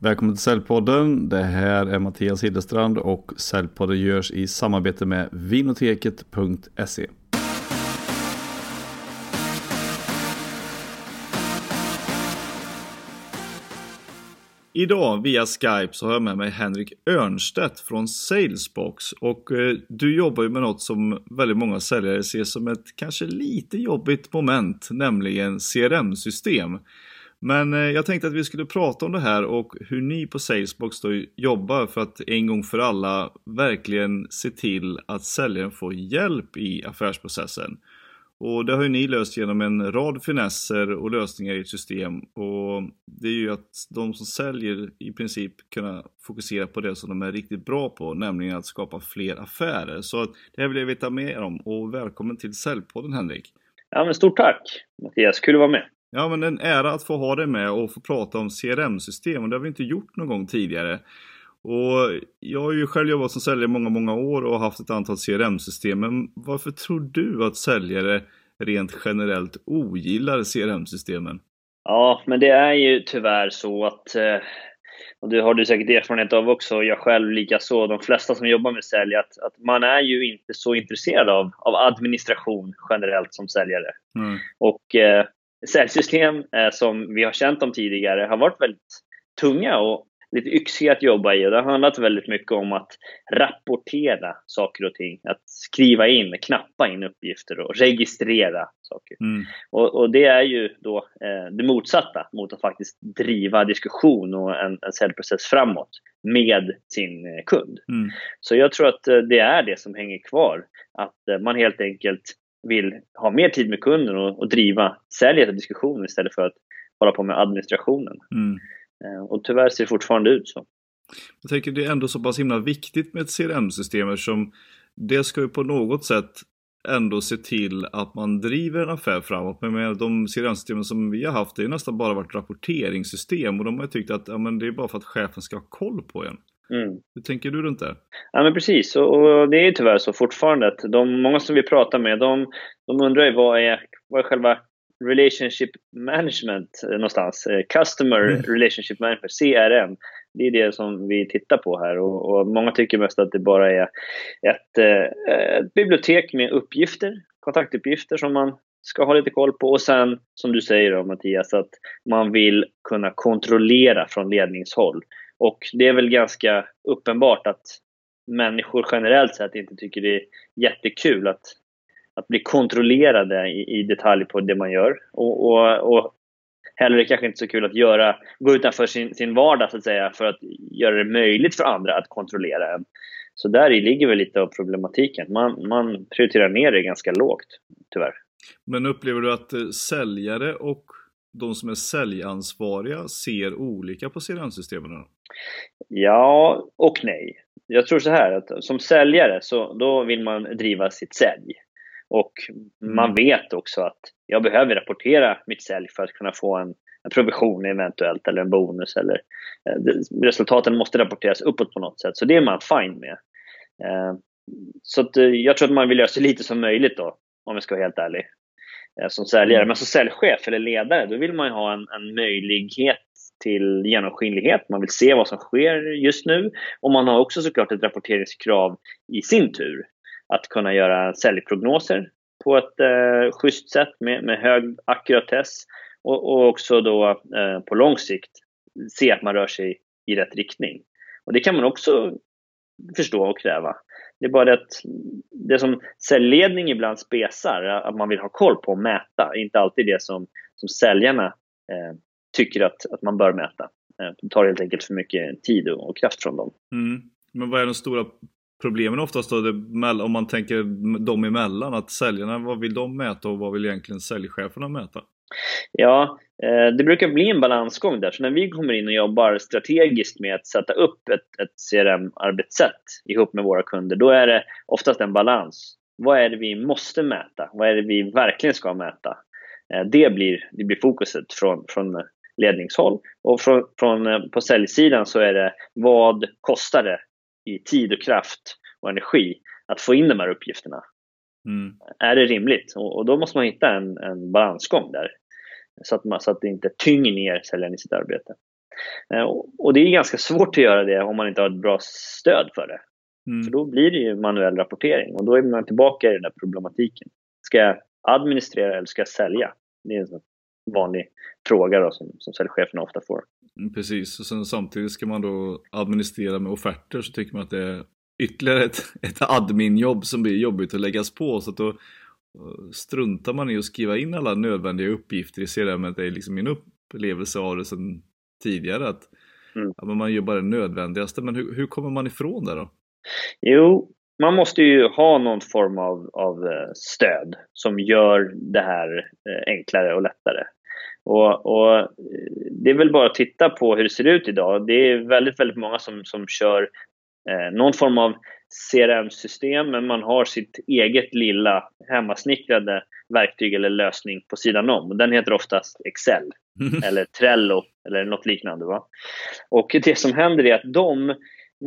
Välkommen till Säljpodden. Det här är Mattias Hillestrand och Säljpodden görs i samarbete med vinoteket.se. Idag via Skype så har jag med mig Henrik Örnstedt från Salesbox och eh, du jobbar ju med något som väldigt många säljare ser som ett kanske lite jobbigt moment, nämligen CRM-system. Men eh, jag tänkte att vi skulle prata om det här och hur ni på Salesbox då jobbar för att en gång för alla verkligen se till att säljaren får hjälp i affärsprocessen. Och det har ju ni löst genom en rad finesser och lösningar i ett system. Och det är ju att de som säljer i princip kunna fokusera på det som de är riktigt bra på, nämligen att skapa fler affärer. Så det här vill jag veta mer om och välkommen till Säljpodden Henrik. Ja men stort tack Mattias, kul att vara med. Ja, men en ära att få ha dig med och få prata om CRM-system och det har vi inte gjort någon gång tidigare. Och jag har ju själv jobbat som säljare många, många år och haft ett antal CRM-system. Men varför tror du att säljare rent generellt ogillar CRM-systemen? Ja, men det är ju tyvärr så att eh, och det har du säkert erfarenhet av också, jag själv likaså, de flesta som jobbar med sälj, att, att man är ju inte så intresserad av, av administration generellt som säljare. Mm. Och eh, säljsystem eh, som vi har känt om tidigare har varit väldigt tunga och lite yxiga att jobba i. Det har handlat väldigt mycket om att rapportera saker och ting. Att skriva in, knappa in uppgifter och registrera saker. Mm. Och, och, det är ju då eh, det motsatta mot att faktiskt driva diskussion och en, en säljprocess framåt med sin eh, kund. Mm. Så jag tror att eh, det är det som hänger kvar. Att man helt enkelt vill ha mer tid med kunden och, och driva säljet och diskussionen istället för att hålla på med administrationen. Mm. Eh, och tyvärr ser det fortfarande ut så. Jag tänker det är ändå så pass himla viktigt med ett CRM-system eftersom det ska ju på något sätt ändå se till att man driver en affär framåt. Men med de CRM-systemen som vi har haft, det har nästan bara varit rapporteringssystem och de har ju tyckt att ja, men det är bara för att chefen ska ha koll på en. Mm. Hur tänker du runt det? Ja men precis, och, det är tyvärr så fortfarande att de, många som vi pratar med, de, de undrar ju vad är, vad är själva relationship management någonstans? Eh, customer mm. relationship management, CRM. Det är det som vi tittar på här och, och många tycker mest att det bara är ett, eh, ett bibliotek med uppgifter, kontaktuppgifter som man ska ha lite koll på och sen som du säger då Mattias att man vill kunna kontrollera från ledningshåll. Och det är väl ganska uppenbart att människor generellt sett inte tycker det är jättekul att, att bli kontrollerade i, i detalj på det man gör. Och, och, och heller kanske inte så kul att göra, gå utanför sin, sin vardag så att säga för att göra det möjligt för andra att kontrollera en. Så där i ligger väl lite av problematiken. Man, man prioriterar ner det ganska lågt, tyvärr. Men upplever du att eh, säljare och de som är säljansvariga ser olika på CRM-systemen? Ja och nej. Jag tror så här att som säljare så då vill man driva sitt sälj. Och man mm. vet också att jag behöver rapportera mitt sälj för att kunna få en, en provision eventuellt eller en bonus. Eller, eh, resultaten måste rapporteras uppåt på något sätt, så det är man fine med. Eh, så att, eh, jag tror att man vill göra så lite som möjligt då, om jag ska vara helt ärlig. Eh, som säljare. Mm. Men som säljchef eller ledare, då vill man ha en, en möjlighet till genomskinlighet. Man vill se vad som sker just nu och man har också såklart ett rapporteringskrav i sin tur. Att kunna göra säljprognoser på ett eh, schysst sätt med, med hög ackuratess och, och också då eh, på lång sikt se att man rör sig i rätt riktning. Och det kan man också förstå och kräva. Det är bara det att det som säljledning ibland spesar, att man vill ha koll på och mäta, är inte alltid det som, som säljarna eh, tycker att, att man bör mäta. Eh, det tar helt enkelt för mycket tid och, och kraft från dem. Mm. Men vad är de stora problemen oftast då, det, om man tänker dem emellan? Att säljarna, vad vill de mäta och vad vill egentligen säljcheferna mäta? Ja, eh, det brukar bli en balansgång där. Så när vi kommer in och jobbar strategiskt med att sätta upp ett, ett CRM-arbetssätt ihop med våra kunder, då är det oftast en balans. Vad är det vi måste mäta? Vad är det vi verkligen ska mäta? Eh, det blir, det blir fokuset från, från ledningshåll. Och från, från, eh, på säljsidan så är det vad kostar det i tid och kraft och energi att få in de här uppgifterna? Mm. Är det rimligt? Och, och, då måste man hitta en, en balansgång där. Så att, man, så att det inte tynger ner säljaren i sitt arbete. Eh, och det är ganska svårt att göra det om man inte har ett bra stöd för det. Mm. För då blir det ju manuell rapportering och då är man tillbaka i den där problematiken. Ska jag administrera eller ska jag sälja? Det är en vanlig fråga då, som, som säljcheferna ofta får. Mm, precis, och sen samtidigt ska man då administrera med offerter så tycker man att det är ytterligare ett, ett adminjobb som blir jobbigt att läggas på. Så att då struntar man i att skriva in alla nödvändiga uppgifter i CRM. Det är liksom min upplevelse av det sedan tidigare. att mm. ja, man gör bara det nödvändigaste. Men hur, hur kommer man ifrån det då? Jo, man måste ju ha någon form av, av eh, stöd som gör det här eh, enklare och lättare. Och, och, eh, det är väl bara att titta på hur det ser ut idag. Det är väldigt, väldigt många som, som kör eh, någon form av CRM-system, men man har sitt eget lilla hemmasnickrade verktyg eller lösning på sidan om. Den heter oftast Excel eller Trello eller något liknande. Va? Och det som händer är att de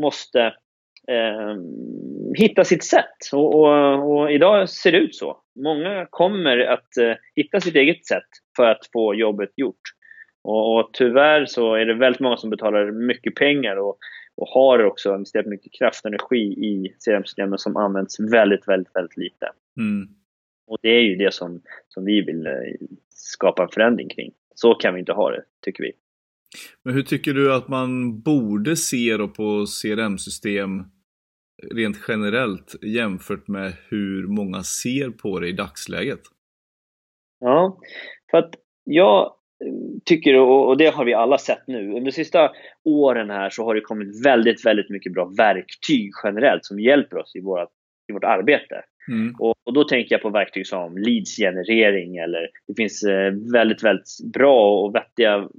måste eh, hitta sitt sätt. Och, och, och, idag ser det ut så. Många kommer att eh, hitta sitt eget sätt för att få jobbet gjort. Och, och, tyvärr så är det väldigt många som betalar mycket pengar och och har också investerat mycket kraft och energi i CRM-systemen som används väldigt, väldigt, väldigt lite. Mm. Och det är ju det som, som vi vill eh, skapa en förändring kring. Så kan vi inte ha det, tycker vi. Men hur tycker du att man borde se då på CRM-system rent generellt jämfört med hur många ser på det i dagsläget? Ja, för att jag tycker, och det har vi alla sett nu, under de sista åren här så har det kommit väldigt, väldigt mycket bra verktyg generellt som hjälper oss i, våra, i vårt arbete. Mm. Och, och, då tänker jag på verktyg som leadsgenerering eller det finns eh, väldigt, väldigt bra och vettiga,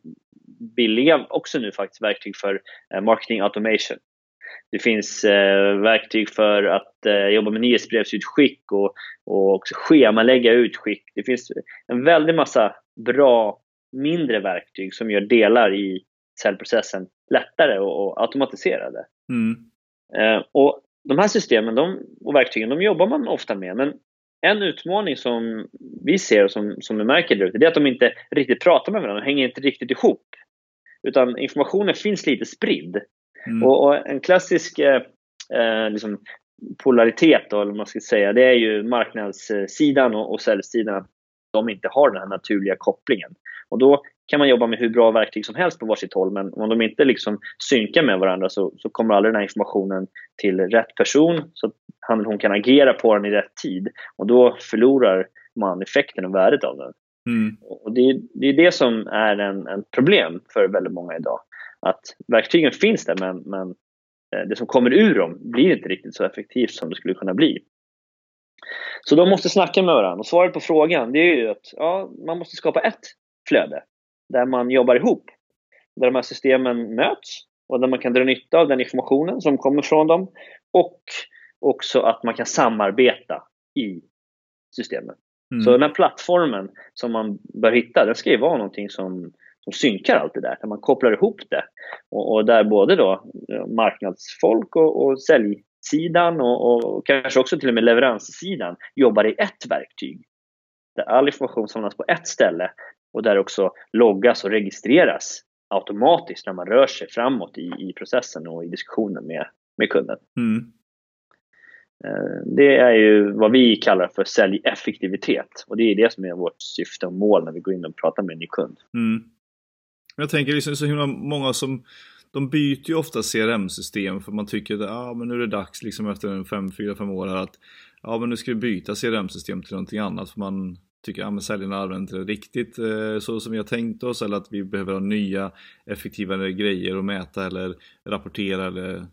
billiga också nu faktiskt verktyg för eh, marketing automation. Det finns eh, verktyg för att eh, jobba med nyhetsbrevsutskick och, och också schemalägga utskick. Det finns en väldig massa bra mindre verktyg som gör delar i säljprocessen lättare och, och automatiserade. Mm. Eh, och de här systemen de, och verktygen de jobbar man ofta med men en utmaning som vi ser och som, som vi märker där ute det är att de inte riktigt pratar med varandra, de hänger inte riktigt ihop. Utan informationen finns lite spridd. Mm. Och, och, en klassisk eh, eh liksom polaritet, då, eller man ska säga, det är ju marknadssidan och, och säljsidan de inte har den här naturliga kopplingen. Och då kan man jobba med hur bra verktyg som helst på varsitt håll, men om de inte liksom synkar med varandra så, så kommer aldrig den här informationen till rätt person så att han eller hon kan agera på den i rätt tid. Och då förlorar man effekten och värdet av den. Mm. Och det, det, är det som är en, en, problem för väldigt många idag. Att verktygen finns där men, men eh, det som kommer ur dem blir inte riktigt så effektivt som det skulle kunna bli. Så de måste snacka med varandra. Och svaret på frågan det är ju att ja, man måste skapa ett flöde där man jobbar ihop. Där de här systemen möts och där man kan dra nytta av den informationen som kommer från dem. Och också att man kan samarbeta i systemet. Mm. Så den här plattformen som man bör hitta, den ska ju vara någonting som, som synkar allt det där, där man kopplar ihop det. Och, och där både då marknadsfolk och, och sälj, sidan och, och, kanske också till och med leveranssidan jobbar i ett verktyg. Där all information samlas på ett ställe och där också loggas och registreras automatiskt när man rör sig framåt i, i processen och i diskussionen med, med kunden. Mm. Eh, det är ju vad vi kallar för säljeffektivitet och det är det som är vårt syfte och mål när vi går in och pratar med en ny kund. Mm. Jag tänker liksom så himla många som de byter ju ofta CRM-system för man tycker att ah, men nu är det dags liksom efter 5-4-5 år här att ja, men nu ska vi byta CRM-system till någonting annat för man tycker att ja, säljarna använder det riktigt eh, så som vi har tänkt oss eller att vi behöver ha nya effektivare grejer att mäta eller rapportera eller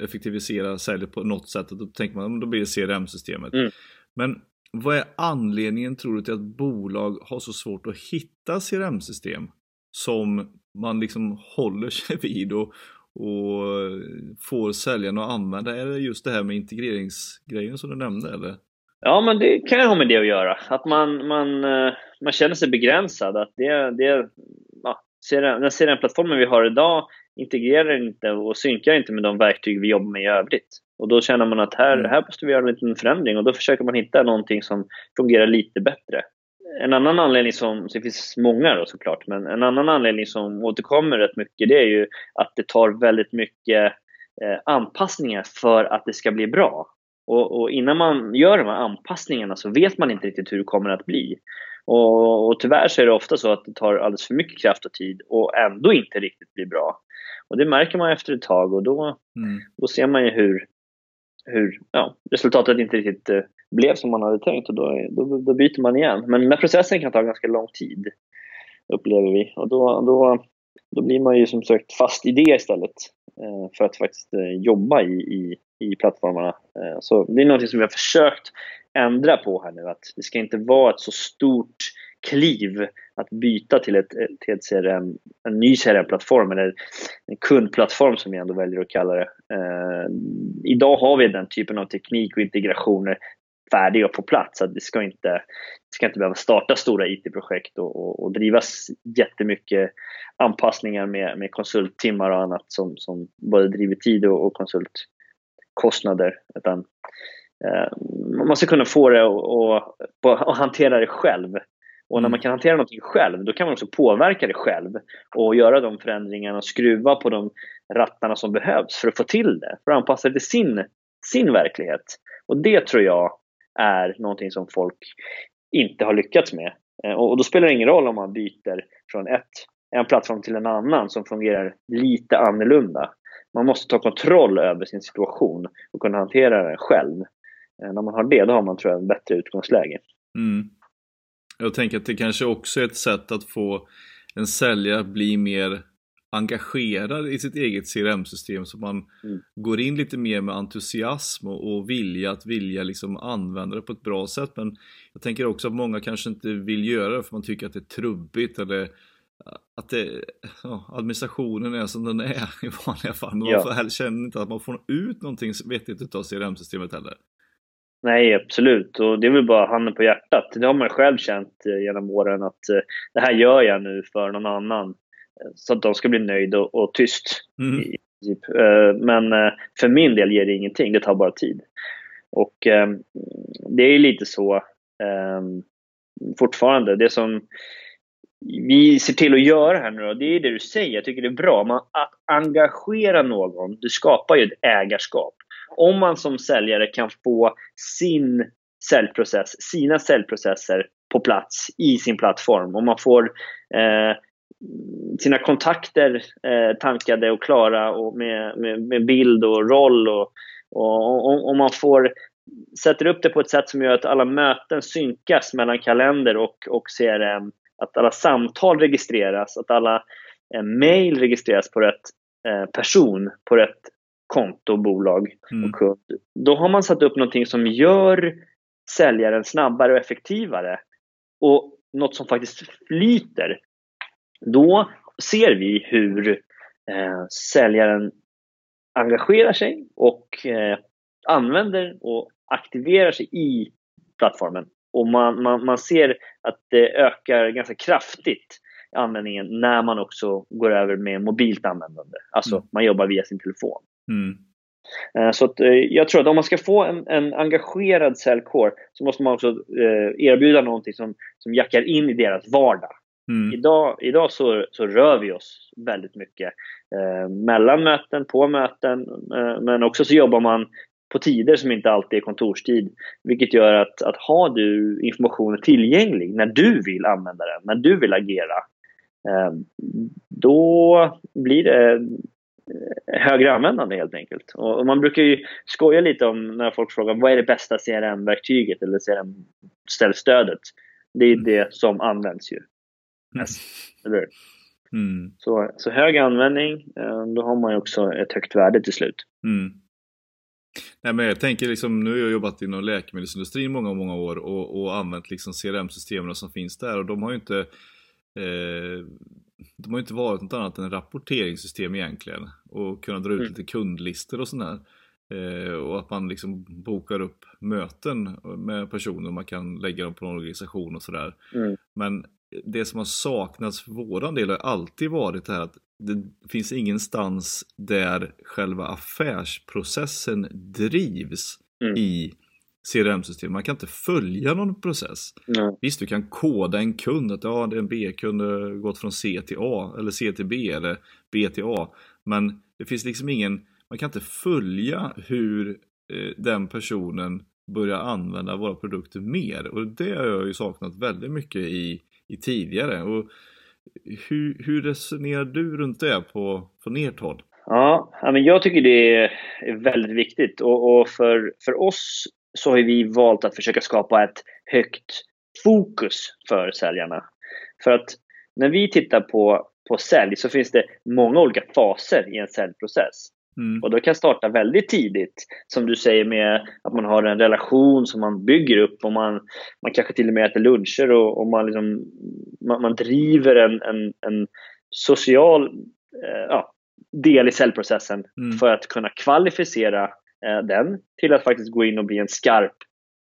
effektivisera säljet på något sätt. Då tänker man då blir det CRM-systemet. Mm. Men vad är anledningen tror du till att bolag har så svårt att hitta CRM-system som man liksom håller sig vid och, och får säljarna att använda? Är det just det här med integreringsgrejen som du nämnde eller? Ja, men det kan ju ha med det att göra. Att man, man, eh, man känner sig begränsad. Att det, det, ja, den CRM-plattformen vi har idag integrerar inte och synkar inte med de verktyg vi jobbar med i övrigt. Och då känner man att här, mm. här måste vi göra en liten förändring och då försöker man hitta någonting som fungerar lite bättre. En annan anledning som, det finns många då såklart, men en annan anledning som återkommer rätt mycket det är ju att det tar väldigt mycket eh, anpassningar för att det ska bli bra. Och, och, innan man gör de här anpassningarna så vet man inte riktigt hur det kommer att bli. Och, och tyvärr så är det ofta så att det tar alldeles för mycket kraft och tid och ändå inte riktigt blir bra. Och det märker man efter ett tag och då, mm. då ser man ju hur, hur ja, resultatet inte riktigt eh, blev som man hade tänkt och då, då, då, byter man igen. Men den här processen kan ta ganska lång tid, upplever vi. Och då, då, då blir man ju som sagt fast i det istället eh, för att faktiskt eh, jobba i, i, i plattformarna. Eh, så det är något som vi har försökt ändra på här nu, att det ska inte vara ett så stort kliv att byta till, ett, till ett CRM, en ny CRM-plattform eller en kundplattform som vi ändå väljer att kalla det. Eh, idag har vi den typen av teknik och integrationer färdiga på plats. Att det ska inte, det ska inte behöva starta stora IT-projekt och, och, och drivas jättemycket anpassningar med, med konsulttimmar och annat som, som både driver tid och, och konsultkostnader. Utan, eh, man ska kunna få det och, och, och hantera det själv och när man mm. kan hantera någonting själv, då kan man också påverka det själv och göra de förändringarna och skruva på de rattarna som behövs för att få till det, för att anpassa det till sin, sin verklighet. Och det tror jag är någonting som folk inte har lyckats med. Eh, och då spelar det ingen roll om man byter från ett, en plattform till en annan som fungerar lite annorlunda. Man måste ta kontroll över sin situation och kunna hantera den själv. Eh, när man har det, då har man tror jag, ett bättre utgångsläge. Mm. Jag tänker att det kanske också är ett sätt att få en säljare att bli mer engagerad i sitt eget CRM-system så man mm. går in lite mer med entusiasm och, och vilja att vilja liksom använda det på ett bra sätt. Men jag tänker också att många kanske inte vill göra det för man tycker att det är trubbigt eller att det, ja, administrationen är som den är i vanliga fall. Men ja. man känner inte att man får ut någonting vettigt av CRM-systemet heller. Nej, absolut. Och det är väl bara handen på hjärtat. Det har man själv känt eh, genom åren att eh, det här gör jag nu för någon annan. Eh, så att de ska bli nöjda och, och tyst. Mm. Men för min del ger det ingenting. Det tar bara tid. Och ehm, det är lite så ehm, fortfarande. Det som vi ser till att göra här nu då, det är det du säger. Jag tycker det är bra. Man, att engagera någon, du skapar ju ett ägarskap om man som säljare kan få sin säljprocess, sina säljprocesser på plats i sin plattform. Om man får eh, sina kontakter eh, tankade och klara och med, med, med bild och roll och, och om man får sätter upp det på ett sätt som gör att alla möten synkas mellan kalender och, och CRM. Att alla samtal registreras, att alla eh, mail registreras på rätt eh, person på rätt konto, bolag mm. och kund. Då har man satt upp någonting som gör säljaren snabbare och effektivare och något som faktiskt flyter. Då ser vi hur eh, säljaren engagerar sig och eh, använder och aktiverar sig i plattformen. Och man, man, man ser att det ökar ganska kraftigt användningen när man också går över med mobilt användande. Alltså mm. man jobbar via sin telefon. Mm. Eh, så att, eh, jag tror att om man ska få en, en engagerad säljkår så måste man också eh, erbjuda någonting som, som jackar in i deras vardag. Mm. Idag, idag så, så rör vi oss väldigt mycket eh, mellan möten, på möten, eh, men också så jobbar man på tider som inte alltid är kontorstid. Vilket gör att, att har du informationen tillgänglig när du vill använda den, när du vill agera, eh, då blir det högre användande helt enkelt. Och man brukar ju skoja lite om när folk frågar vad är det bästa CRM-verktyget eller CRM-ställstödet? Det är mm. det som används ju Eller mm. så, så hög användning, eh, då har man ju också ett högt värde till slut. Mm. Nej, men jag tänker liksom, nu har jag jobbat inom läkemedelsindustrin många, många år och, och använt liksom CRM-systemen som finns där och de har ju inte eh, de har inte varit något annat än rapporteringssystem egentligen. Och kunna dra ut mm. lite kundlistor och sådär. Eh, och att man liksom bokar upp möten med personer, man kan lägga dem på någon organisation och sådär. Mm. Men det som har saknats för våran del har alltid varit det här att det finns ingenstans där själva affärsprocessen drivs mm. i CRM-system. Man kan inte följa någon process. Mm. Visst, du kan koda en kund att ja, en B-kund gått från C till A eller C till B eller B till A. Men det finns liksom ingen, man kan inte följa hur eh, den personen börjar använda våra produkter mer och det har jag ju saknat väldigt mycket i, i tidigare. Och hur, hur resonerar du runt det på, från ert håll? Ja, men jag tycker det är väldigt viktigt och, och för, för oss så har vi valt att försöka skapa ett högt fokus för säljarna. För att när vi tittar på, på sälj så finns det många olika faser i en säljprocess. Mm. Och det kan starta väldigt tidigt, som du säger med att man har en relation som man bygger upp och man, man kanske till och med äter luncher och, och man, liksom, man, man driver en, en, en social eh, ja, del i säljprocessen mm. för att kunna kvalificera eh, den till att faktiskt gå in och bli en skarp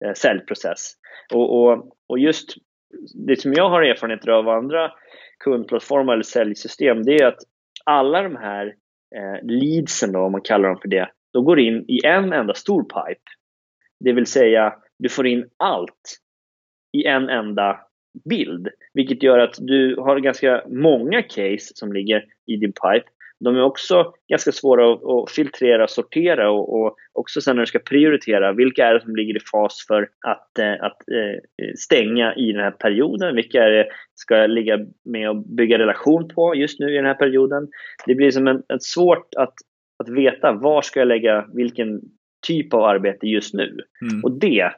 eh, säljprocess. Och, och, och just det som jag har erfarenheter av andra kundplattformar eller säljsystem, det är att alla de här eh, leadsen, då, om man kallar dem för det, då går in i en enda stor pipe. Det vill säga, du får in allt i en enda bild, vilket gör att du har ganska många case som ligger i din pipe de är också ganska svåra att, att filtrera och sortera och, och, också sen när du ska prioritera, vilka är det som ligger i fas för att, eh, att eh, stänga i den här perioden? Vilka är det ska jag ligga med och bygga relation på just nu i den här perioden? Det blir som en, en svårt att, att veta var ska jag lägga vilken typ av arbete just nu? Mm. Och det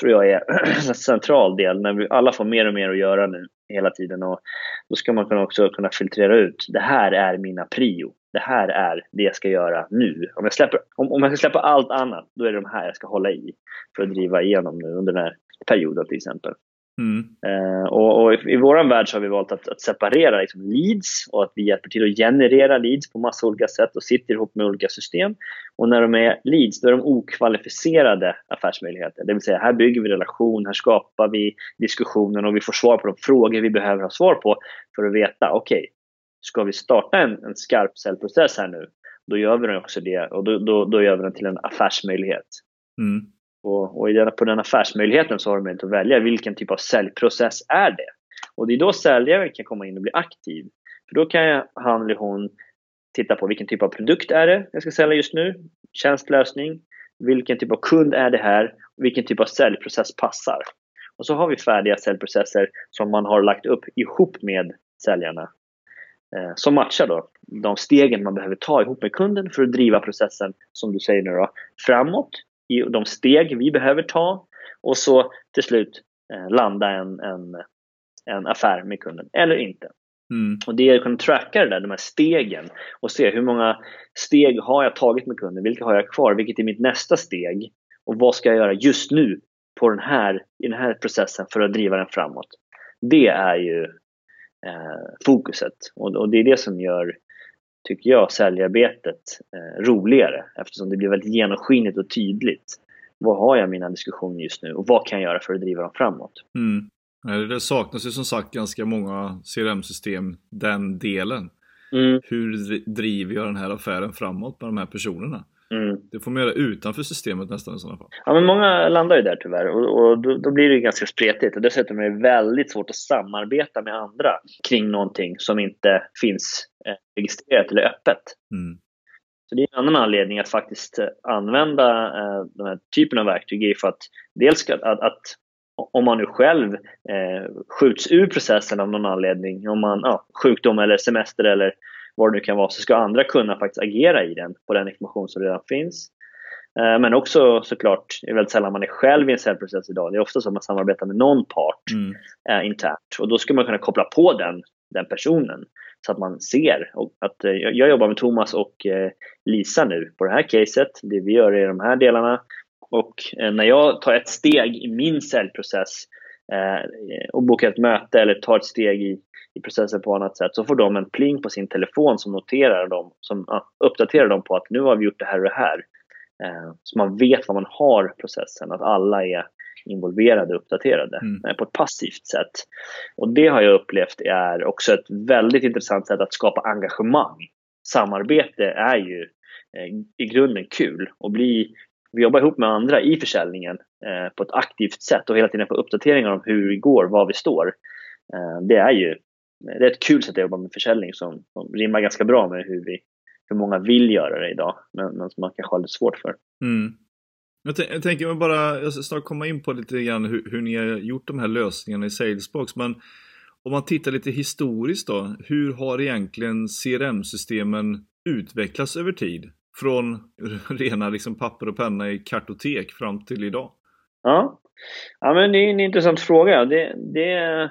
tror jag är en central del när vi alla får mer och mer att göra nu hela tiden. Och då ska man också kunna filtrera ut, det här är mina prio. Det här är det jag ska göra nu. Om jag, släpper, om, om jag ska släppa allt annat, då är det de här jag ska hålla i för att driva igenom nu under den här perioden till exempel. Mm. Uh, och, och, i, i vår värld så har vi valt att, att separera liksom leads och att vi hjälper till att generera leads på massa olika sätt och sitter ihop med olika system. Och när de är leads, då är de okvalificerade affärsmöjligheter. Det vill säga, här bygger vi relation, här skapar vi diskussionen och vi får svar på de frågor vi behöver ha svar på för att veta, okej, okay, ska vi starta en, en skarp säljprocess här nu, då gör vi den också det och då, då, då gör vi den till en affärsmöjlighet. Mm. Och, och den, på den affärsmöjligheten så har du möjlighet att välja vilken typ av säljprocess är det. Och det är då säljaren kan komma in och bli aktiv. För då kan han eller hon titta på vilken typ av produkt är det jag ska sälja just nu, tjänstlösning, vilken typ av kund är det här, vilken typ av säljprocess passar. Och så har vi färdiga säljprocesser som man har lagt upp ihop med säljarna eh, som matchar då de stegen man behöver ta ihop med kunden för att driva processen, som du säger nu då, framåt i de steg vi behöver ta och så till slut eh, landa en, en, en affär med kunden eller inte. Mm. Och det är att kunna tracka det där, de här stegen och se hur många steg har jag tagit med kunden, vilka har jag kvar, vilket är mitt nästa steg och vad ska jag göra just nu på den här, i den här processen för att driva den framåt. Det är ju eh, fokuset och, och, det är det som gör tycker jag, säljarbetet eh, roligare eftersom det blir väldigt genomskinligt och tydligt. Vad har jag mina diskussioner just nu och vad kan jag göra för att driva dem framåt? Mm. Det saknas ju som sagt ganska många CRM-system, den delen. Mm. Hur driver jag den här affären framåt med de här personerna? Mm. Det får man göra utanför systemet nästan i sådana fall. Ja, men många landar ju där tyvärr och, och då, då, blir det ganska spretigt och dessutom är det väldigt svårt att samarbeta med andra kring någonting som inte finns eh, registrerat eller öppet. Mm. Så det är en annan anledning att faktiskt eh, använda eh, den här typen av verktyg för att dels att, att, att om man nu själv eh, skjuts ur processen av någon anledning, om man, ja, sjukdom eller semester eller vad det nu kan vara, så ska andra kunna faktiskt agera i den på den information som redan finns. Eh, men också såklart, det är väldigt sällan man är själv i en säljprocess idag. Det är ofta så att man samarbetar med någon part mm. eh, internt och då ska man kunna koppla på den, den personen så att man ser. Och att, eh, jag jobbar med Thomas och eh, Lisa nu på det här caset. Det vi gör är de här delarna. Och eh, när jag tar ett steg i min säljprocess och bokar ett möte eller tar ett steg i i processen på annat sätt så får de en pling på sin telefon som noterar dem, som uppdaterar dem på att nu har vi gjort det här och det här. Eh, så man vet vad man har processen, att alla är involverade och uppdaterade mm. eh, på ett passivt sätt. Och det har jag upplevt är också ett väldigt intressant sätt att skapa engagemang. Samarbete är ju eh, i grunden kul och bli vi jobbar ihop med andra i försäljningen eh, på ett aktivt sätt och hela tiden få uppdateringar om hur det går, var vi står. Eh, det är ju det är ett kul sätt att jobba med försäljning som, som rimmar ganska bra med hur, vi, hur många vill göra det idag, men, men som man kanske har lite svårt för. Mm. Jag, jag, tänker bara, jag ska snart komma in på lite grann hur, hur ni har gjort de här lösningarna i Salesbox, men om man tittar lite historiskt då, hur har egentligen CRM-systemen utvecklats över tid? Från rena liksom papper och penna i kartotek fram till idag? Ja, ja men det är en intressant fråga. Det, det,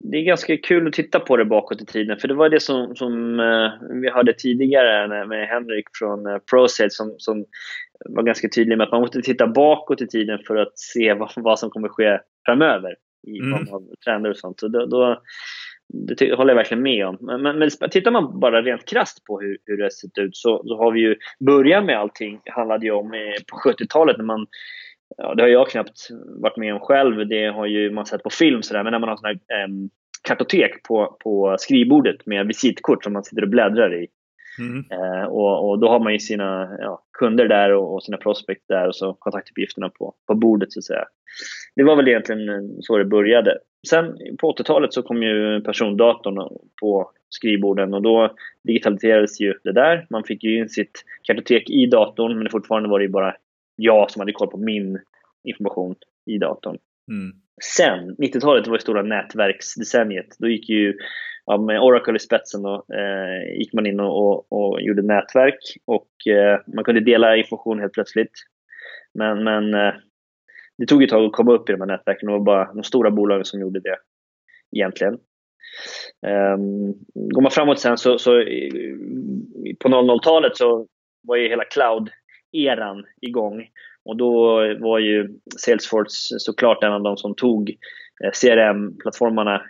det är ganska kul att titta på det bakåt i tiden, för det var det som, som uh, vi hörde tidigare med Henrik från uh, ProSales som, som var ganska tydlig med att man måste titta bakåt i tiden för att se vad, vad som kommer ske framöver i mm. form av trender och sånt. Så då, då, det håller jag verkligen med om. Men, men, men tittar man bara rent krast på hur, hur det har sett ut så, så har vi ju början med allting handlade ju om eh, på 70-talet när man Ja, det har jag knappt varit med om själv. Det har ju man sett på film sådär. Men när man har sådana här, eh, kartotek på, på skrivbordet med visitkort som man sitter och bläddrar i. Mm. Eh, och, och, då har man ju sina ja, kunder där och, och, sina prospect där och så kontaktuppgifterna på, på bordet så att säga. Det var väl egentligen så det började. Sen på 80-talet så kom ju persondatorn på skrivborden och då digitaliserades ju det där. Man fick ju in sitt kartotek i datorn men fortfarande var det ju bara jag som hade koll på min information i datorn. Mm. Sen, 90-talet var det stora nätverksdecenniet. Då gick ju ja, med Oracle i spetsen då, eh, gick man in och, och, och gjorde nätverk och eh, man kunde dela information helt plötsligt. Men, men eh, det tog ett tag att komma upp i de här nätverken och det var bara de stora bolagen som gjorde det egentligen. Um, går man framåt sen så, så eh, på 00-talet så var ju hela cloud-eran igång. Och då var ju Salesforce såklart en av de som tog eh, CRM-plattformarna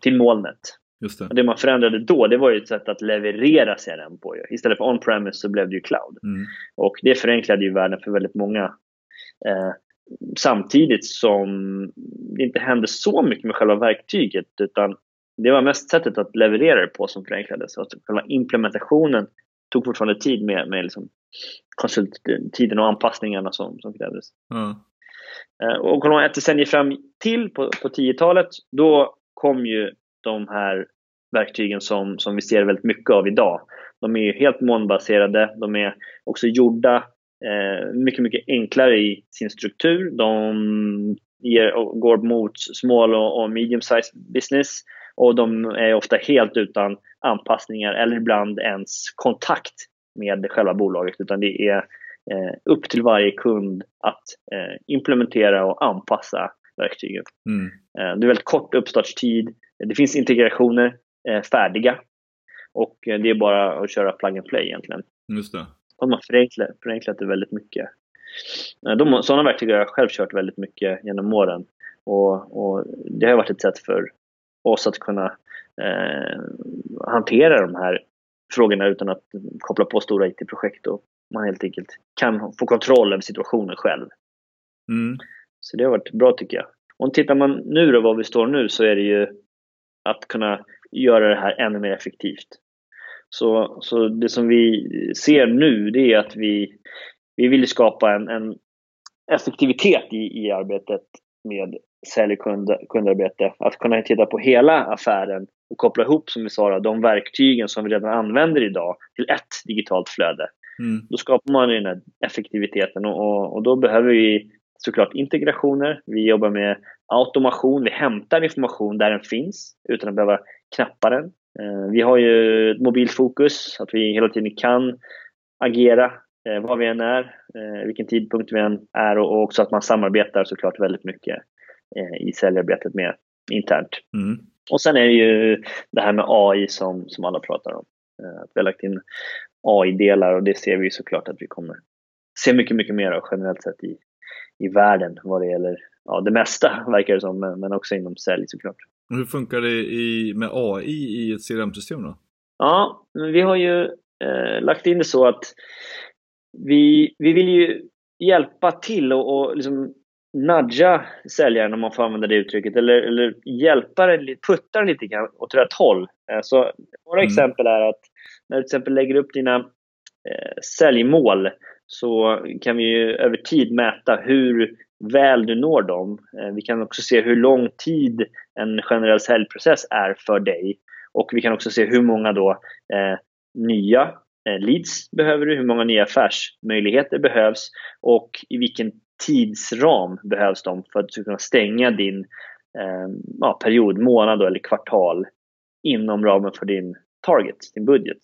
till molnet. Just det. Och det man förändrade då, det var ju ett sätt att leverera CRM på. Istället för on-premise så blev det ju cloud. Mm. Och det förenklade ju världen för väldigt många. Eh, samtidigt som det inte hände så mycket med själva verktyget utan det var mest sättet att leverera det på som förenklades. Alltså själva implementationen tog fortfarande tid med, med liksom konsulttiden och anpassningarna som, som krävdes. Mm. Och kollar man ett decennium fram till på, på 10-talet, då kom ju de här verktygen som, som vi ser väldigt mycket av idag. De är helt molnbaserade, de är också gjorda eh, mycket, mycket enklare i sin struktur. De ger, går mot small och, och medium size business och de är ofta helt utan anpassningar eller ibland ens kontakt med själva bolaget utan det är eh, upp till varje kund att eh, implementera och anpassa verktyget. Mm. Eh, det är väldigt kort uppstartstid. Det finns integrationer eh, färdiga och eh, det är bara att köra plug and play egentligen. Just det. De har förenklat, förenklat det väldigt mycket. Eh, de, sådana verktyg har jag själv kört väldigt mycket genom åren och, och det har varit ett sätt för oss att kunna eh, hantera de här frågorna utan att koppla på stora IT-projekt och man helt enkelt kan få kontroll över situationen själv. Mm. Så det har varit bra tycker jag. Och tittar man nu då var vi står nu så är det ju att kunna göra det här ännu mer effektivt. Så, så det som vi ser nu det är att vi, vi vill skapa en, en effektivitet i, i arbetet med sälj och kund, kundarbete. Att kunna titta på hela affären och koppla ihop, som vi sa, de verktygen som vi redan använder idag till ett digitalt flöde. Mm. Då skapar man den här effektiviteten och, och, och, då behöver vi såklart integrationer. Vi jobbar med automation. Vi hämtar information där den finns utan att behöva knappa den. Eh, vi har ju ett mobilfokus, att vi hela tiden kan agera eh, var vi än är, eh, vilken tidpunkt vi än är och också att man samarbetar såklart väldigt mycket i säljarbetet med internt. Mm. Och sen är det ju det här med AI som, som alla pratar om. Att vi har lagt in AI-delar och det ser vi såklart att vi kommer se mycket, mycket mer av generellt sett i, i världen vad det gäller ja, det mesta verkar det som, men också inom sälj såklart. Hur funkar det i, med AI i ett CRM-system då? Ja, vi har ju eh, lagt in det så att vi, vi vill ju hjälpa till och, och liksom nudga säljaren om man får använda det uttrycket eller, eller hjälpa den, putta den lite grann åt rätt håll. Eh, så några mm. exempel är att när du till exempel lägger upp dina eh, säljmål så kan vi ju över tid mäta hur väl du når dem. Eh, vi kan också se hur lång tid en generell säljprocess är för dig och vi kan också se hur många då eh, nya eh, leads behöver du, hur många nya affärsmöjligheter behövs och i vilken tidsram behövs de för att du ska kunna stänga din eh, ja, period, månad eller kvartal inom ramen för din target, din budget.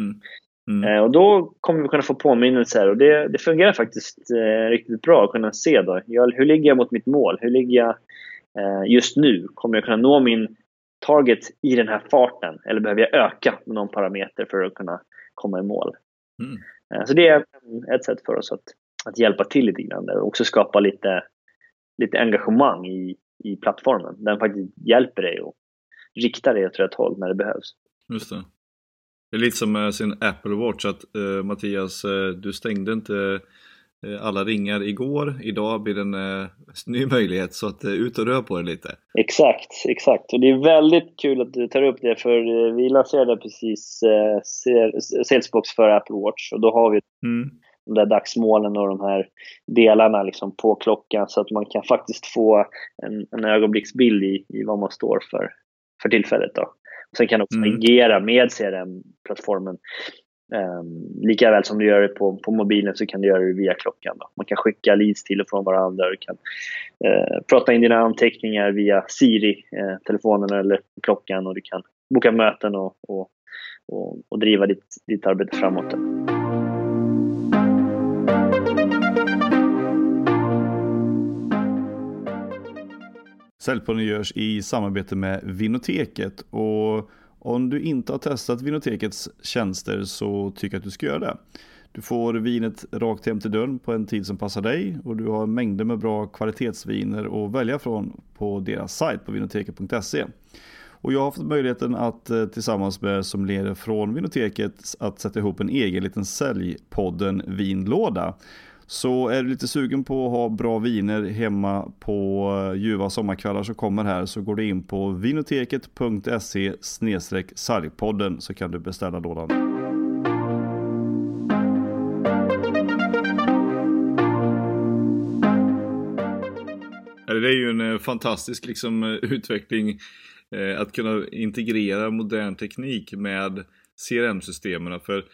Mm. Mm. Eh, och då kommer vi kunna få påminnelser och det, det fungerar faktiskt eh, riktigt bra att kunna se då. Jag, hur ligger jag mot mitt mål? Hur ligger jag eh, just nu? Kommer jag kunna nå min target i den här farten? Eller behöver jag öka med någon parameter för att kunna komma i mål? Mm. Eh, så det är ett sätt för oss att, att hjälpa till lite grann och också skapa lite, lite engagemang i, i plattformen. Den faktiskt hjälper dig och riktar dig åt rätt håll när det behövs. Just det. Det är lite som med sin Apple Watch att uh, Mattias, uh, du stängde inte uh, alla ringar igår. Idag blir det en uh, ny möjlighet så att uh, ut och rör på det lite. Exakt, exakt. Och det är väldigt kul att du tar upp det för vi lanserade precis Salesbox för Apple Watch och då har vi mm. de där dagsmålen och de här delarna liksom på klockan så att man kan faktiskt få en, en ögonblicksbild i, i vad man står för för tillfället. Då. Sen kan du också mm. agera med CRM-plattformen. Um, ehm, lika väl som du gör det på, på mobilen så kan du göra det via klockan. Då. Man kan skicka leads till och från varandra. Du kan uh, prata in dina anteckningar via Siri-telefonen uh, eller klockan och du kan boka möten och, och, och, och driva ditt, ditt arbete framåt. Säljpodden görs i samarbete med Vinoteket och om du inte har testat Vinotekets tjänster så tycker jag att du ska göra det. Du får vinet rakt hem till dörren på en tid som passar dig och du har mängder med bra kvalitetsviner att välja från på deras sajt på vinoteket.se. Och jag har fått möjligheten att eh, tillsammans med som leder från Vinoteket att sätta ihop en egen liten säljpodden vinlåda. Så är du lite sugen på att ha bra viner hemma på eh, ljuva sommarkvällar som kommer här så går du in på vinoteket.se sargpodden så kan du beställa lådan. Det är ju en eh, fantastisk liksom, eh, utveckling att kunna integrera modern teknik med CRM-systemen. För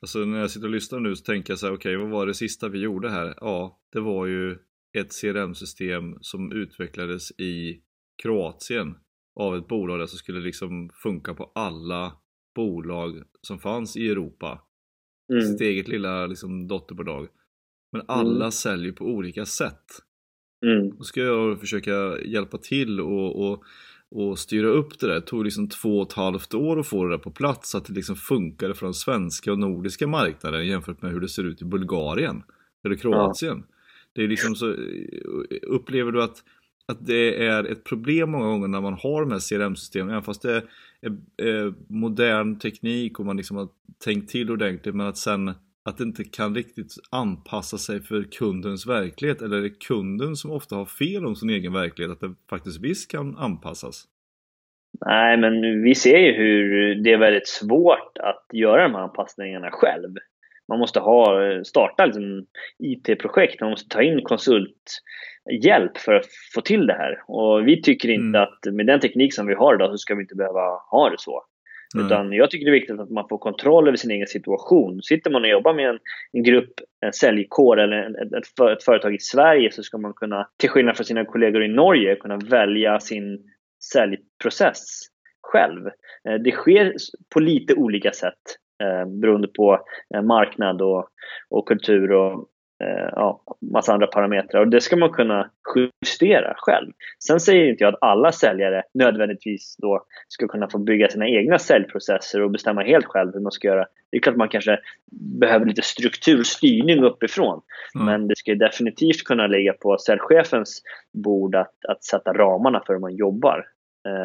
Alltså när jag sitter och lyssnar nu så tänker jag så här, okej okay, vad var det sista vi gjorde här? Ja, det var ju ett CRM-system som utvecklades i Kroatien av ett bolag där som skulle liksom funka på alla bolag som fanns i Europa. Mm. Sitt eget lilla liksom, dotterbolag. Men alla mm. säljer på olika sätt. Mm. Då ska jag försöka hjälpa till och, och och styra upp det där. Det tog liksom två och ett halvt år att få det där på plats så att det liksom funkade för den svenska och nordiska marknaden jämfört med hur det ser ut i Bulgarien eller Kroatien. Ja. Det är liksom så, upplever du att, att det är ett problem många gånger när man har de här CRM-systemen, även fast det är, är, är modern teknik och man liksom har tänkt till ordentligt men att sen att det inte kan riktigt anpassa sig för kundens verklighet eller är det kunden som ofta har fel om sin egen verklighet att det faktiskt visst kan anpassas? Nej, men vi ser ju hur det är väldigt svårt att göra de här anpassningarna själv. Man måste ha, starta liksom IT-projekt, man måste ta in konsulthjälp för att få till det här. Och vi tycker inte mm. att med den teknik som vi har idag så ska vi inte behöva ha det så. Mm. Utan jag tycker det är viktigt att man får kontroll över sin egen situation. Sitter man och jobbar med en, en grupp, en säljkår eller en, ett, ett, ett, företag i Sverige så ska man kunna, till skillnad från sina kollegor i Norge, kunna välja sin säljprocess själv. Eh, det sker på lite olika sätt eh, beroende på eh, marknad och, och kultur och eh, ja, massa andra parametrar och det ska man kunna justera själv. Sen säger inte jag att alla säljare nödvändigtvis då ska kunna få bygga sina egna säljprocesser och bestämma helt själv hur man ska göra. Det är klart man kanske behöver lite strukturstyrning uppifrån mm. men det ska definitivt kunna ligga på säljchefens bord att, att sätta ramarna för hur man jobbar.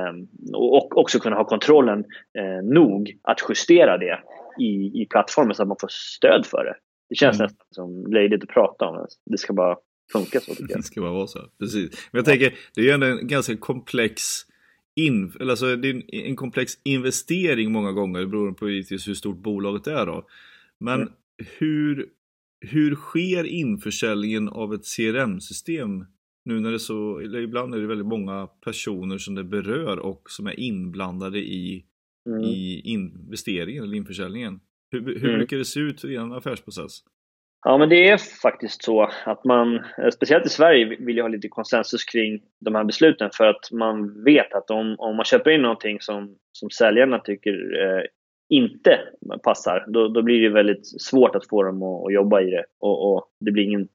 Um, och också kunna ha kontrollen uh, nog att justera det i, i plattformen så att man får stöd för det. Det känns mm. nästan som löjligt att prata om. Det ska bara funka så tycker jag. Det ska bara vara så. Precis. Men jag tänker, det är ju ändå en ganska komplex in, alltså det är en komplex investering många gånger beroende på hur stort bolaget är då. Men mm. hur hur sker införsäljningen av ett CRM-system nu när det så, eller ibland är det väldigt många personer som det berör och som är inblandade i, mm. i investeringen eller införsäljningen? Hur, hur mm. brukar det se ut i en affärsprocess? Ja, men det är faktiskt så att man, eh, speciellt i Sverige, vill ju ha lite konsensus kring de här besluten för att man vet att om, om man köper in någonting som, som säljarna tycker eh, inte passar, då, då blir det väldigt svårt att få dem att, att jobba i det och, och, det blir ingen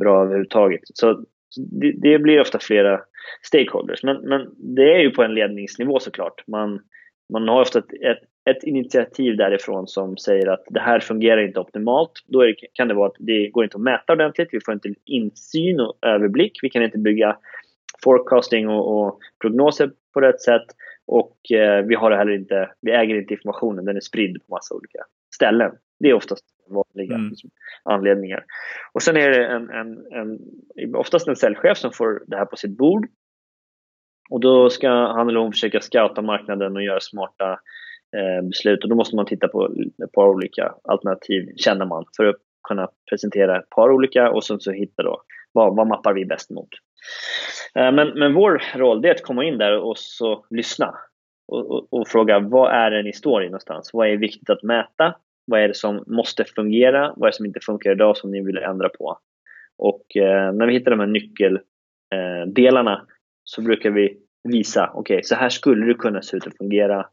bra överhuvudtaget. Så det, det, blir ofta flera stakeholders, men, men det är ju på en ledningsnivå såklart. Man, man har ofta ett, ett, ett, initiativ därifrån som säger att det här fungerar inte optimalt. Då det, kan det vara att det går inte att mäta ordentligt, vi får inte insyn och överblick, vi kan inte bygga forecasting och, och prognoser på rätt sätt och eh, vi har heller inte, vi äger inte informationen, den är spridd på massa olika ställen. Det är oftast vanliga mm. anledningar. Och sen är det en, en, en, oftast en säljchef som får det här på sitt bord. Och då ska han eller hon försöka scouta marknaden och göra smarta Eh, beslut. Och då måste man titta på ett par olika alternativ, känner man, för att kunna presentera ett par olika och sen så hitta då vad, vad mappar vi bäst mot. Eh, men, men vår roll är att komma in där och så lyssna och, och, och, fråga vad är det ni står i någonstans? Vad är viktigt att mäta? Vad är det som måste fungera? Vad är det som inte funkar idag som ni vill ändra på? Och eh, när vi hittar de här nyckeldelarna eh, så brukar vi visa, okej, okay, så här skulle det kunna se ut att fungera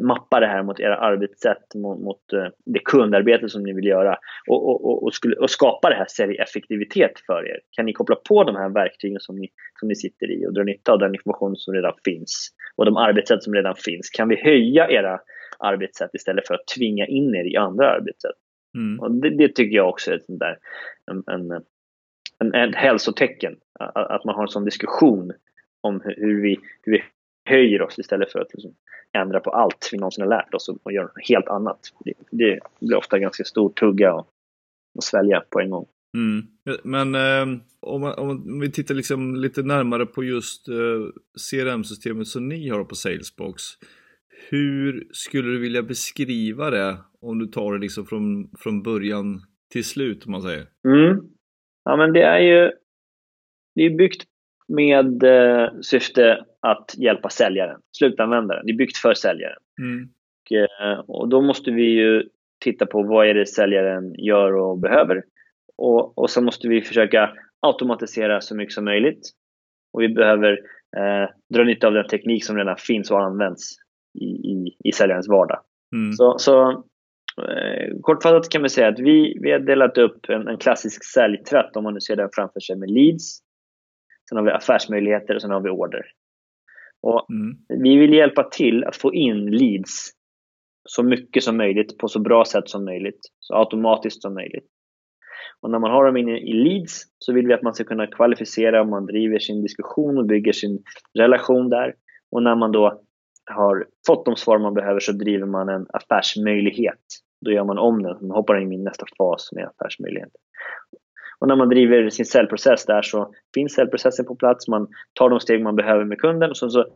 mappa det här mot era arbetssätt, mot, mot eh, det kundarbete som ni vill göra och, och, och, skulle, och skapa det här säljeffektivitet för er. Kan ni koppla på de här verktygen som ni, som ni sitter i och dra nytta av den information som redan finns och de arbetssätt som redan finns? Kan vi höja era arbetssätt istället för att tvinga in er i andra arbetssätt? Mm. Och det, det, tycker jag också är ett, där, en, en, en, en hälsotecken, att man har en sån diskussion om hur vi, hur vi höjer oss istället för att liksom ändra på allt vi någonsin har lärt oss och, och göra något helt annat. Det, det blir ofta ganska stor tugga att, att svälja på en gång. Mm. Men eh, om, man, om, vi tittar liksom lite närmare på just eh, CRM-systemet som ni har på Salesbox. Hur skulle du vilja beskriva det om du tar det liksom från, från början till slut om man säger? Mm. Ja men det är ju det är byggt med eh, syfte att hjälpa säljaren, slutanvändaren. Det är byggt för säljaren. Mm. Och, eh, och, då måste vi ju titta på vad är det säljaren gör och behöver. Och, och så måste vi försöka automatisera så mycket som möjligt. Och vi behöver eh, dra nytta av den teknik som redan finns och används i, i, i säljarens vardag. Mm. Så, så eh, kortfattat kan man säga att vi, vi har delat upp en, en klassisk säljtvätt, om man nu ser den framför sig, med leads, Sen har vi affärsmöjligheter och sen har vi order. Och mm. Vi vill hjälpa till att få in leads så mycket som möjligt på så bra sätt som möjligt. Så automatiskt som möjligt. Och när man har dem inne i leads så vill vi att man ska kunna kvalificera om man driver sin diskussion och bygger sin relation där. Och när man då har fått de svar man behöver så driver man en affärsmöjlighet. Då gör man om den, man hoppar in i nästa fas med affärsmöjlighet. Och när man driver sin säljprocess där så finns säljprocessen på plats, man tar de steg man behöver med kunden och så, så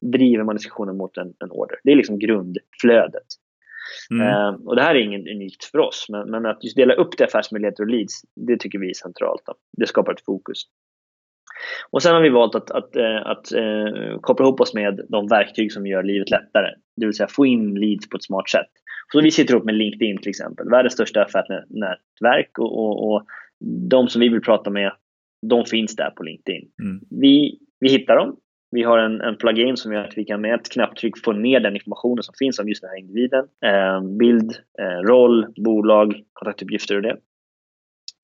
driver man diskussionen mot en, en order. Det är liksom grundflödet. Mm. Uh, och det här är inget unikt för oss, men, men att just dela upp det affärsmöjligheter och leads, det tycker vi är centralt. Då. Det skapar ett fokus. Och sen har vi valt att, att, att, att uh, koppla ihop oss med de verktyg som gör livet lättare. Det vill säga få in leads på ett smart sätt. Så vi sitter ihop med LinkedIn till exempel, världens största affärsnätverk och, och, och de som vi vill prata med, de finns där på LinkedIn. Mm. Vi, vi hittar dem. Vi har en, en plugin som gör att vi kan med ett knapptryck få ner den informationen som finns om just den här individen. Eh, bild, eh, roll, bolag, kontaktuppgifter och det.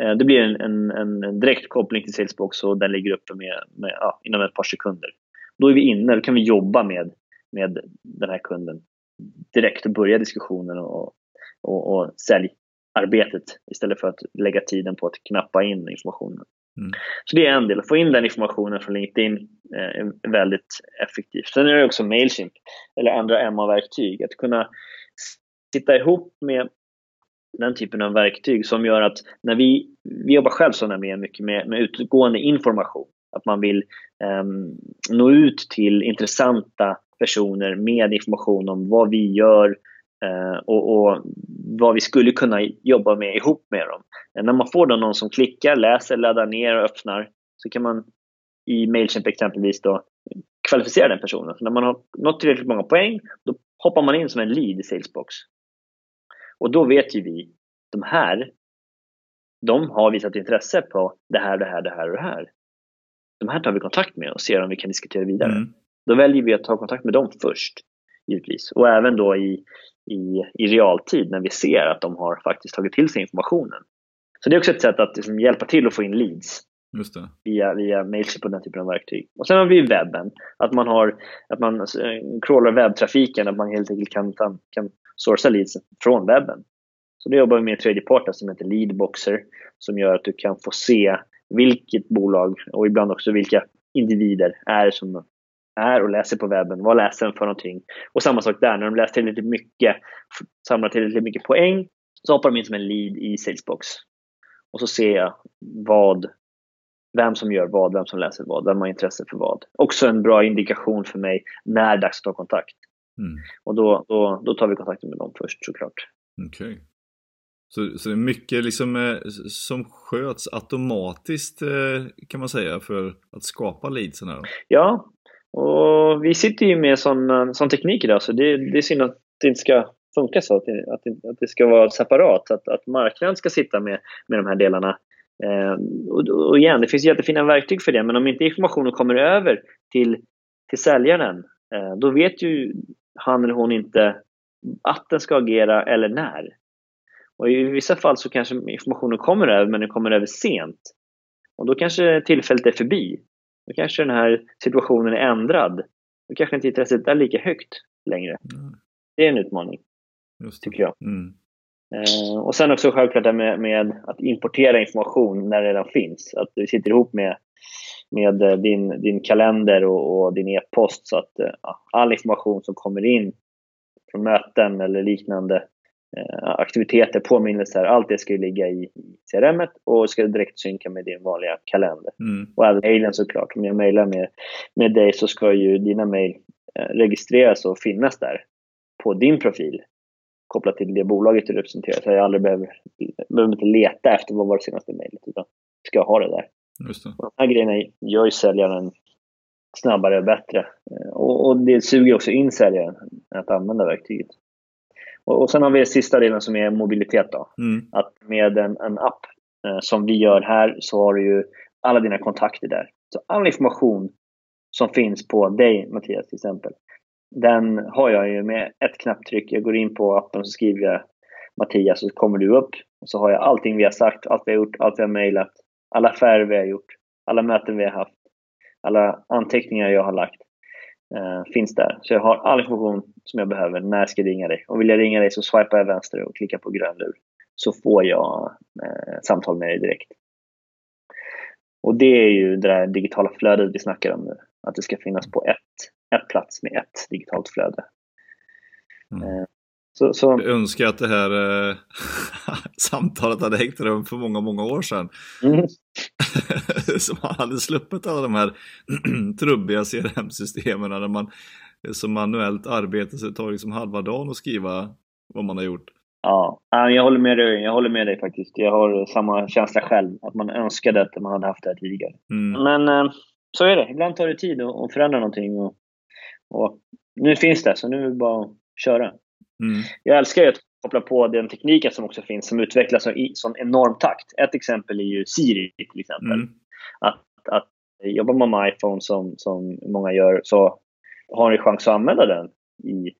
Eh, det blir en, en, en direkt koppling till Salesbox och den ligger uppe med, med ja, inom ett par sekunder. Då är vi inne, då kan vi jobba med, med den här kunden direkt och börja diskussionen och, och, och sälj, arbetet istället för att lägga tiden på att knappa in informationen. Mm. Så det är en del. Att få in den informationen från LinkedIn eh, är väldigt effektivt. Sen är det också Mailchimp eller andra MA-verktyg. Att kunna sitta ihop med den typen av verktyg som gör att när vi, vi jobbar själv så nämligen mycket med, med utgående information. Att man vill um, nå ut till intressanta personer med information om vad vi gör, och, och, vad vi skulle kunna jobba med ihop med dem. När man får då någon som klickar, läser, laddar ner och öppnar så kan man i Mailchimp exempelvis då kvalificera den personen. Så när man har nått tillräckligt många poäng, då hoppar man in som en lead i Salesbox. Och då vet ju vi, de här, de har visat intresse på det här, det här, det här och det här. De här tar vi kontakt med och ser om vi kan diskutera vidare. Mm. Då väljer vi att ta kontakt med dem först, givetvis. Och även då i, i, i realtid när vi ser att de har faktiskt tagit till sig informationen. Så det är också ett sätt att liksom hjälpa till att få in leads. Via, via Mailchimp och den typen av verktyg. Och sen har vi webben. Att man, har, att man eh, crawlar webbtrafiken, att man helt enkelt kan, kan, kan sourca leads från webben. Så då jobbar vi med en tredje part som heter Leadboxer som gör att du kan få se vilket bolag och ibland också vilka individer är som är och läser på webben. Vad läser den för någonting? Och samma sak där, när de läser tillräckligt mycket, samlar tillräckligt mycket poäng, så hoppar de in som en lead i Salesbox. Och så ser jag vad, vem som gör vad, vem som läser vad, vem har intresse för vad. Också en bra indikation för mig när det är dags att ta kontakt. Mm. Och då, då, då tar vi kontakt med dem först såklart. Okej. Okay. Så, så det är mycket liksom, eh, som sköts automatiskt eh, kan man säga för att skapa leadsen här? Ja, och vi sitter ju med sån, eh, sån teknik idag så det, det är synd att det inte ska funka så, att det, att det, att det ska vara separat, att, att marknaden ska sitta med, med de här delarna. Eh, och, och, igen, det finns jättefina verktyg för det, men om inte informationen kommer över till, till säljaren, eh, då vet ju han eller hon inte att den ska agera eller när. Och I vissa fall så kanske informationen kommer över, men den kommer över sent. Och då kanske tillfället är förbi. Då kanske den här situationen är ändrad. Då kanske inte intresset är lika högt längre. Mm. Det är en utmaning, tycker jag. Mm. Eh, och sen också självklart det med, med, att importera information när det redan finns. Att du sitter ihop med, med eh, din, din kalender och, och din e-post så att eh, all information som kommer in från möten eller liknande aktiviteter, påminnelser, allt det ska ju ligga i CRM och ska direkt synka med din vanliga kalender. Mm. Och även mejlen såklart. Om jag mejlar med, med dig så ska ju dina mejl eh, registreras och finnas där på din profil kopplat till det bolaget du representerar. Så jag aldrig behöver, behöver inte leta efter vad var det senaste mejlet utan ska ha det där. Just det. Och de här grejerna gör ju säljaren snabbare och bättre. Eh, och, och det suger också in säljaren att använda verktyget. Och, och sen har vi den sista delen som är mobilitet. Då. Mm. Att med en, en app eh, som vi gör här så har du ju alla dina kontakter där. Så all information som finns på dig, Mattias, till exempel, den har jag ju med ett knapptryck. Jag går in på appen och så skriver jag Mattias så kommer du upp. Och så har jag allting vi har sagt, allt vi har gjort, allt vi har mejlat, alla affärer vi har gjort, alla möten vi har haft, alla anteckningar jag har lagt finns där. Så jag har all information som jag behöver när jag ska ringa dig. Och vill jag ringa dig så swipar jag vänster och klickar på grön lur. Så får jag eh, samtal med dig direkt. Och det är ju det där digitala flödet vi snackar om nu. Att det ska finnas på ett, ett plats med ett digitalt flöde. Mm. Eh, så, så... Jag önskar att det här äh, samtalet hade ägt rum för många, många år sedan. Mm. så man hade sluppit alla de här trubbiga CRM-systemen där man som manuellt arbete så det tar liksom halva dagen att skriva vad man har gjort. Ja, jag håller med dig, jag håller med dig faktiskt. Jag har samma känsla själv, att man önskade att man hade haft det här tidigare. Mm. Men eh, så är det, ibland tar det tid att förändra någonting. Och, och nu finns det, så nu är det bara att köra. Mm. Jag älskar ju att koppla på den tekniken som också finns, som utvecklas i sån enorm takt. Ett exempel är ju Siri till exempel. Mm. Att, att jobbar man med iPhone som, som många gör så har ni chans att använda den i,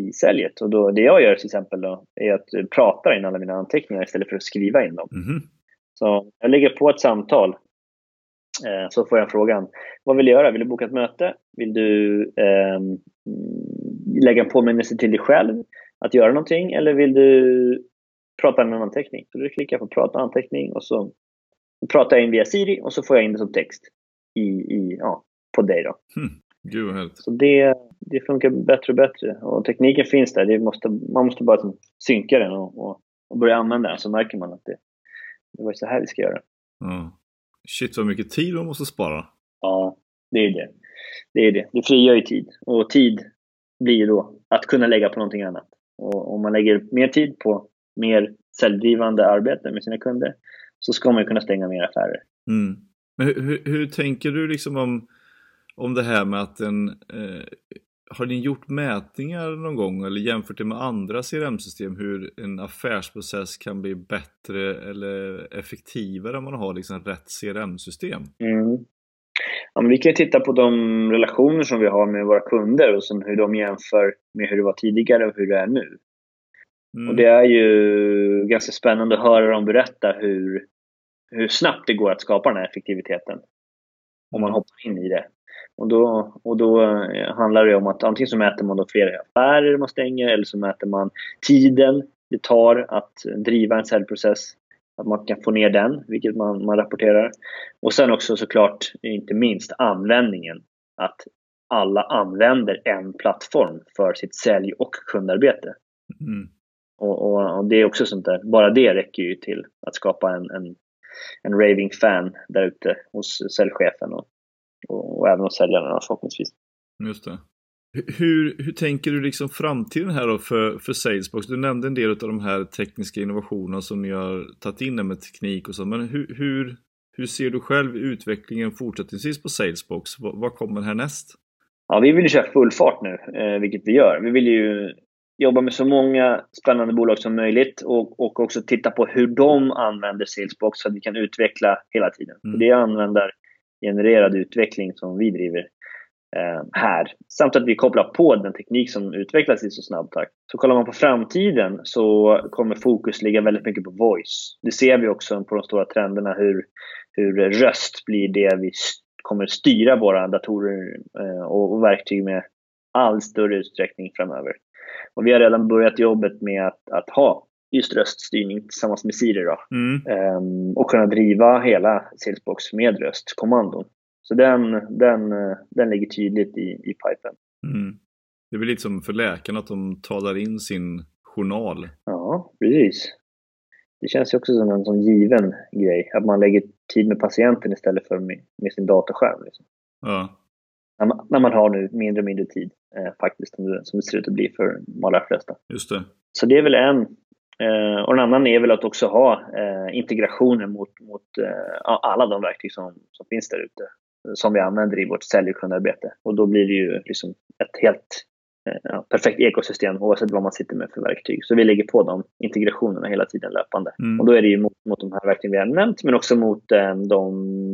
i säljet. Och då, det jag gör till exempel då, är att prata in alla mina anteckningar istället för att skriva in dem. Mm. Så jag lägger på ett samtal eh, så får jag frågan, vad vill du göra? Vill du boka ett möte? Vill du eh, lägga en påminnelse till dig själv att göra någonting eller vill du prata med en anteckning? Så du klickar på prata anteckning och så pratar jag in via Siri och så får jag in det som text i, i, ja, på dig. Då. Mm. Gud vad Så det, det funkar bättre och bättre. Och tekniken finns där. Det måste, man måste bara synka den och, och, och, börja använda den så märker man att det, det var så här vi ska göra. Ja. Shit vad mycket tid man måste spara. Ja, det är det. Det är det. Det frigör ju tid. Och tid blir då att kunna lägga på någonting annat. Och om man lägger mer tid på mer säljdrivande arbete med sina kunder så ska man kunna stänga mer affärer. Mm. Men hur, hur, tänker du liksom om, om det här med att en eh, har ni gjort mätningar någon gång eller jämfört det med andra CRM-system hur en affärsprocess kan bli bättre eller effektivare om man har liksom rätt CRM-system? Mm. Ja, vi kan titta på de relationer som vi har med våra kunder och sen hur de jämför med hur det var tidigare och hur det är nu. Mm. Och det är ju ganska spännande att höra dem berätta hur, hur snabbt det går att skapa den här effektiviteten. Om man mm. hoppar in i det. Och då, och då eh, handlar det om att antingen så mäter man då flera affärer man stänger eller så mäter man tiden det tar att driva en säljprocess. Att man kan få ner den, vilket man, man rapporterar. Och sen också såklart, inte minst, användningen. Att alla använder en plattform för sitt sälj och kundarbete. Mm. Och, och, och, det är också sånt där, bara det räcker ju till att skapa en, en, en raving fan där ute hos säljchefen och, och, och även hos säljarna förhoppningsvis. Just det. Hur, hur tänker du liksom framtiden här då för, för Salesbox? Du nämnde en del av de här tekniska innovationerna som ni har tagit in med teknik och så, men hur, hur, hur ser du själv utvecklingen fortsättningsvis på Salesbox? Vad, vad kommer härnäst? Ja, vi vill ju köra full fart nu, eh, vilket vi gör. Vi vill ju jobba med så många spännande bolag som möjligt och, och också titta på hur de använder Salesbox så att vi kan utveckla hela tiden. Mm. Det är användargenererad utveckling som vi driver här. Samt att vi kopplar på den teknik som utvecklas i så snabb takt. Så kollar man på framtiden så kommer fokus ligga väldigt mycket på voice. Det ser vi också på de stora trenderna hur, hur röst blir det vi kommer styra våra datorer eh, och, och verktyg med all större utsträckning framöver. Och vi har redan börjat jobbet med att, att ha just röststyrning tillsammans med Siri då. Mm. Um, och kunna driva hela Salesbox med röstkommandon. Så den, den, den ligger tydligt i, i pipen. Mm. Det är väl lite som för läkarna att de talar in sin journal. Ja, precis. Det känns ju också som en sån given grej. Att man lägger tid med patienten istället för med, med sin datorskärm. Liksom. Ja. När man, när man, har nu mindre och mindre tid eh, faktiskt, som det, som det ser ut att bli för de allra flesta. Just det. Så det är väl en. Eh, och en annan är väl att också ha eh, integrationer mot, mot eh, alla de verktyg som, som finns där ute som vi använder i vårt sälj och kundarbete. Och då blir det ju liksom ett helt eh, ja, perfekt ekosystem oavsett vad man sitter med för verktyg. Så vi lägger på de integrationerna hela tiden löpande. Mm. Och då är det ju mot, mot de här verktygen vi har nämnt, men också mot eh, de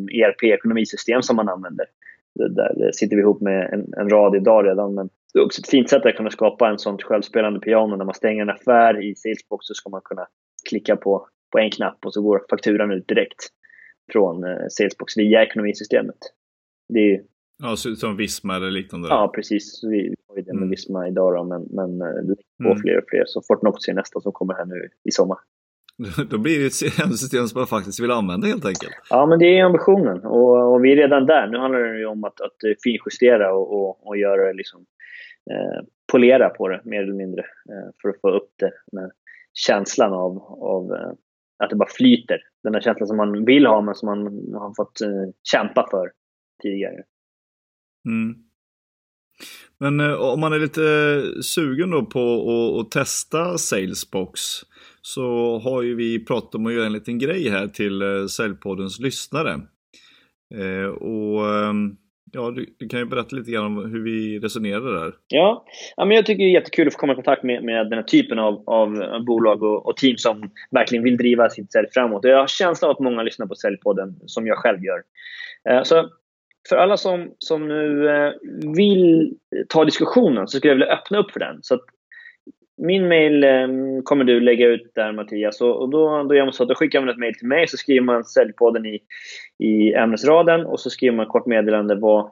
ERP-ekonomisystem som man använder. Där sitter vi ihop med en, en rad idag redan, men det är också ett fint sätt att kunna skapa en sånt självspelande piano. När man stänger en affär i Salesbox så ska man kunna klicka på, på en knapp och så går fakturan ut direkt från eh, Salesbox via ekonomisystemet. Det är, ja, som Visma eller liknande? Ja, precis. Vi har ju det med mm. Visma idag då, men, men eh, det är mm. fler och fler. Så Fortnox är nästa som kommer här nu i sommar. Då blir det ett system som man faktiskt vill använda helt enkelt. Ja, men det är ambitionen och, och vi är redan där. Nu handlar det ju om att, att finjustera och, och, och göra liksom, eh, polera på det mer eller mindre eh, för att få upp det, den här känslan av, av eh, att det bara flyter. Den där känslan som man vill ha men som man har fått eh, kämpa för tidigare. Mm. Men eh, om man är lite eh, sugen då på att testa Salesbox så har ju vi pratat om att göra en liten grej här till eh, Säljpoddens lyssnare. Eh, och ehm, ja, du, du, kan ju berätta lite grann om hur vi resonerade där. Ja, ja men jag tycker det är jättekul att få komma i kontakt med, med den här typen av, av bolag och, och, team som verkligen vill driva sitt sälj framåt. Jag har känslan av att många lyssnar på Säljpodden, som jag själv gör. Eh, så för alla som, som nu eh, vill ta diskussionen så skulle jag vilja öppna upp för den. Så min mail eh, kommer du lägga ut där Mattias och, då, då gör man så att då skickar man ett mail till mig så skriver man säljpodden i, i ämnesraden och så skriver man kort meddelande vad,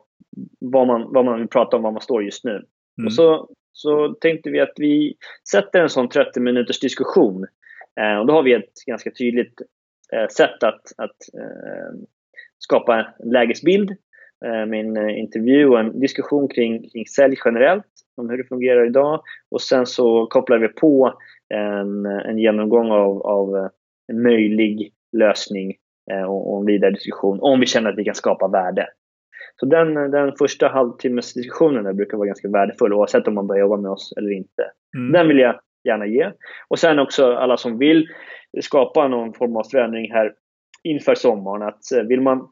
vad, man, vad man vill prata om, vad man står just nu. Mm. Och så, så tänkte vi att vi sätter en sån 30 minuters diskussion. Eh, och då har vi ett ganska tydligt eh, sätt att, att eh, skapa en lägesbild min eh, intervju och en diskussion kring, kring sälj generellt, om hur det fungerar idag. Och sen så kopplar vi på en, en genomgång av, av eh, en möjlig lösning och, och en vidare diskussion om vi känner att vi kan skapa värde. Så den, den första halvtimmes diskussionen brukar vara ganska värdefull oavsett om man börjar jobba med oss eller inte. Mm. Den vill jag gärna ge. Och sen också alla som vill skapa någon form av förändring här inför sommaren. Att eh, vill man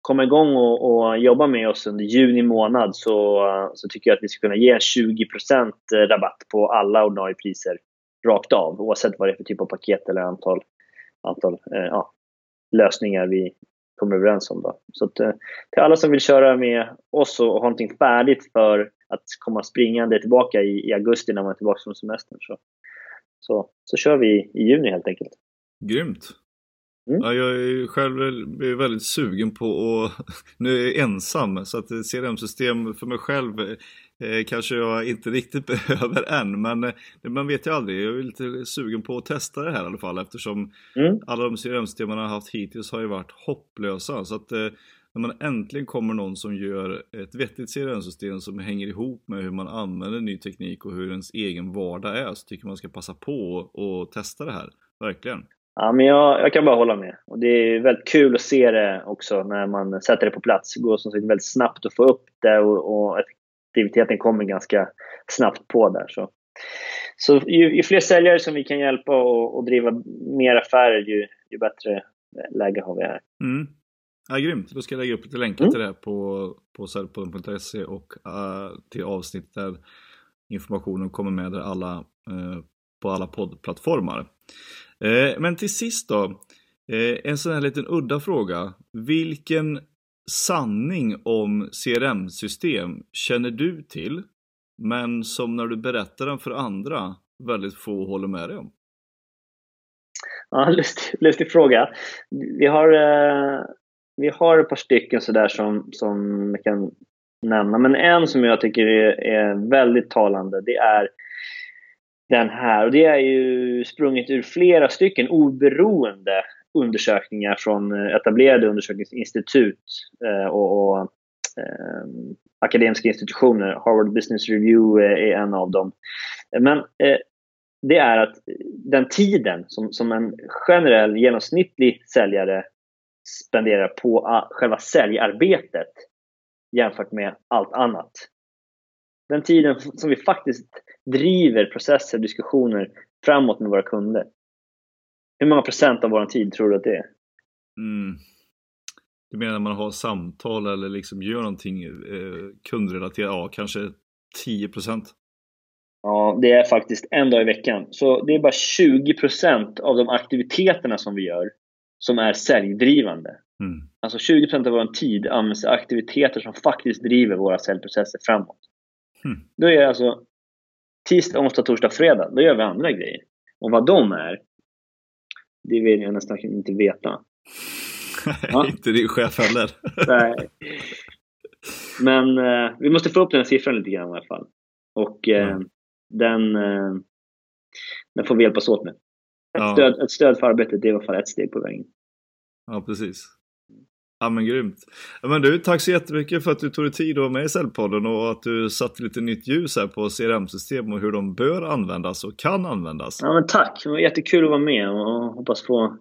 komma igång och, och jobba med oss under juni månad så, eh, så tycker jag att vi ska kunna ge 20% eh, rabatt på alla ordinarie priser rakt av oavsett vad det är för typ av paket eller antal, antal eh, ja, lösningar vi kommer överens om. Då. Så att, eh, till alla som vill köra med oss och ha någonting färdigt för att komma springande tillbaka i, i augusti när man är tillbaka från semestern så, så, så kör vi i juni helt enkelt. Grymt! Mm. Ja, jag är själv väldigt sugen på att, nu är jag ensam, så att CRM-system för mig själv eh, kanske jag inte riktigt behöver än, men eh, man vet ju aldrig. Jag är lite sugen på att testa det här i alla fall eftersom mm. alla de CRM-system man har haft hittills har ju varit hopplösa. Så att eh, när man äntligen kommer någon som gör ett vettigt CRM-system som hänger ihop med hur man använder ny teknik och hur ens egen vardag är så tycker man ska passa på och testa det här. Verkligen. Ja, men jag, jag, kan bara hålla med. Och det är väldigt kul att se det också när man sätter det på plats. Det går som sagt väldigt snabbt att få upp det och, och effektiviteten kommer ganska snabbt på där. Så, så ju, ju fler säljare som vi kan hjälpa och, och driva mer affärer, ju, ju bättre läge har vi här. Mm. Ja, grymt. Då ska jag lägga upp lite länkar mm. till det på, på sellpodden.se och uh, till avsnitt där informationen kommer med där alla, uh, på alla poddplattformar. Eh, men till sist då, eh, en sån här liten udda fråga. Vilken sanning om CRM-system känner du till, men som när du berättar den för andra väldigt få håller med dig om? Ja, lustig, lustig fråga. Vi har, eh, vi har ett par stycken sådär som, som jag kan nämna, men en som jag tycker är, är väldigt talande, det är den här. Och det är ju sprunget ur flera stycken oberoende undersökningar från eh, etablerade undersökningsinstitut eh, och, och eh, akademiska institutioner. Harvard Business Review eh, är en av dem. Men eh, det är att den tiden som, som en generell genomsnittlig säljare spenderar på ah, själva säljarbetet jämfört med allt annat. Den tiden som vi faktiskt driver processer och diskussioner framåt med våra kunder. Hur många procent av vår tid tror du att det är? Mm. Du menar när man har samtal eller liksom gör någonting eh, kundrelaterat? Ja, kanske 10 procent. Ja, det är faktiskt en dag i veckan. Så det är bara 20 procent av de aktiviteterna som vi gör som är säljdrivande. Mm. Alltså 20 procent av vår tid används till aktiviteter som faktiskt driver våra säljprocesser framåt. Mm. Då är det alltså tisdag, onsdag, torsdag, fredag. Då gör vi andra grejer. Och vad de är, det vill jag nästan inte veta. ja. inte din chef heller. Nej. Men eh, vi måste få upp den här siffran lite grann i alla fall. Och eh, mm. den, eh, den får vi hjälpas åt med. Ett, ja. stöd, ett stöd för arbetet det är i alla fall ett steg på vägen. Ja, precis. Ja men grymt. Ja, men du, tack så jättemycket för att du tog dig tid att vara med i Cellpodden och att du satte lite nytt ljus här på CRM-system och hur de bör användas och kan användas. Ja men tack, det var jättekul att vara med och hoppas få,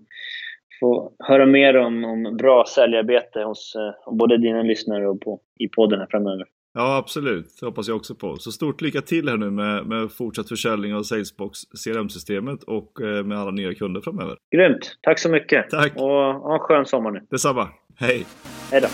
få höra mer om, om bra säljarbete hos eh, både dina lyssnare och på, i podden här framöver. Ja, absolut. Det hoppas jag också på. Så stort lycka till här nu med, med fortsatt försäljning av Salesbox CRM-systemet och eh, med alla nya kunder framöver. Grymt! Tack så mycket! Tack! Och ha en skön sommar nu. Detsamma! Hej! Hej då!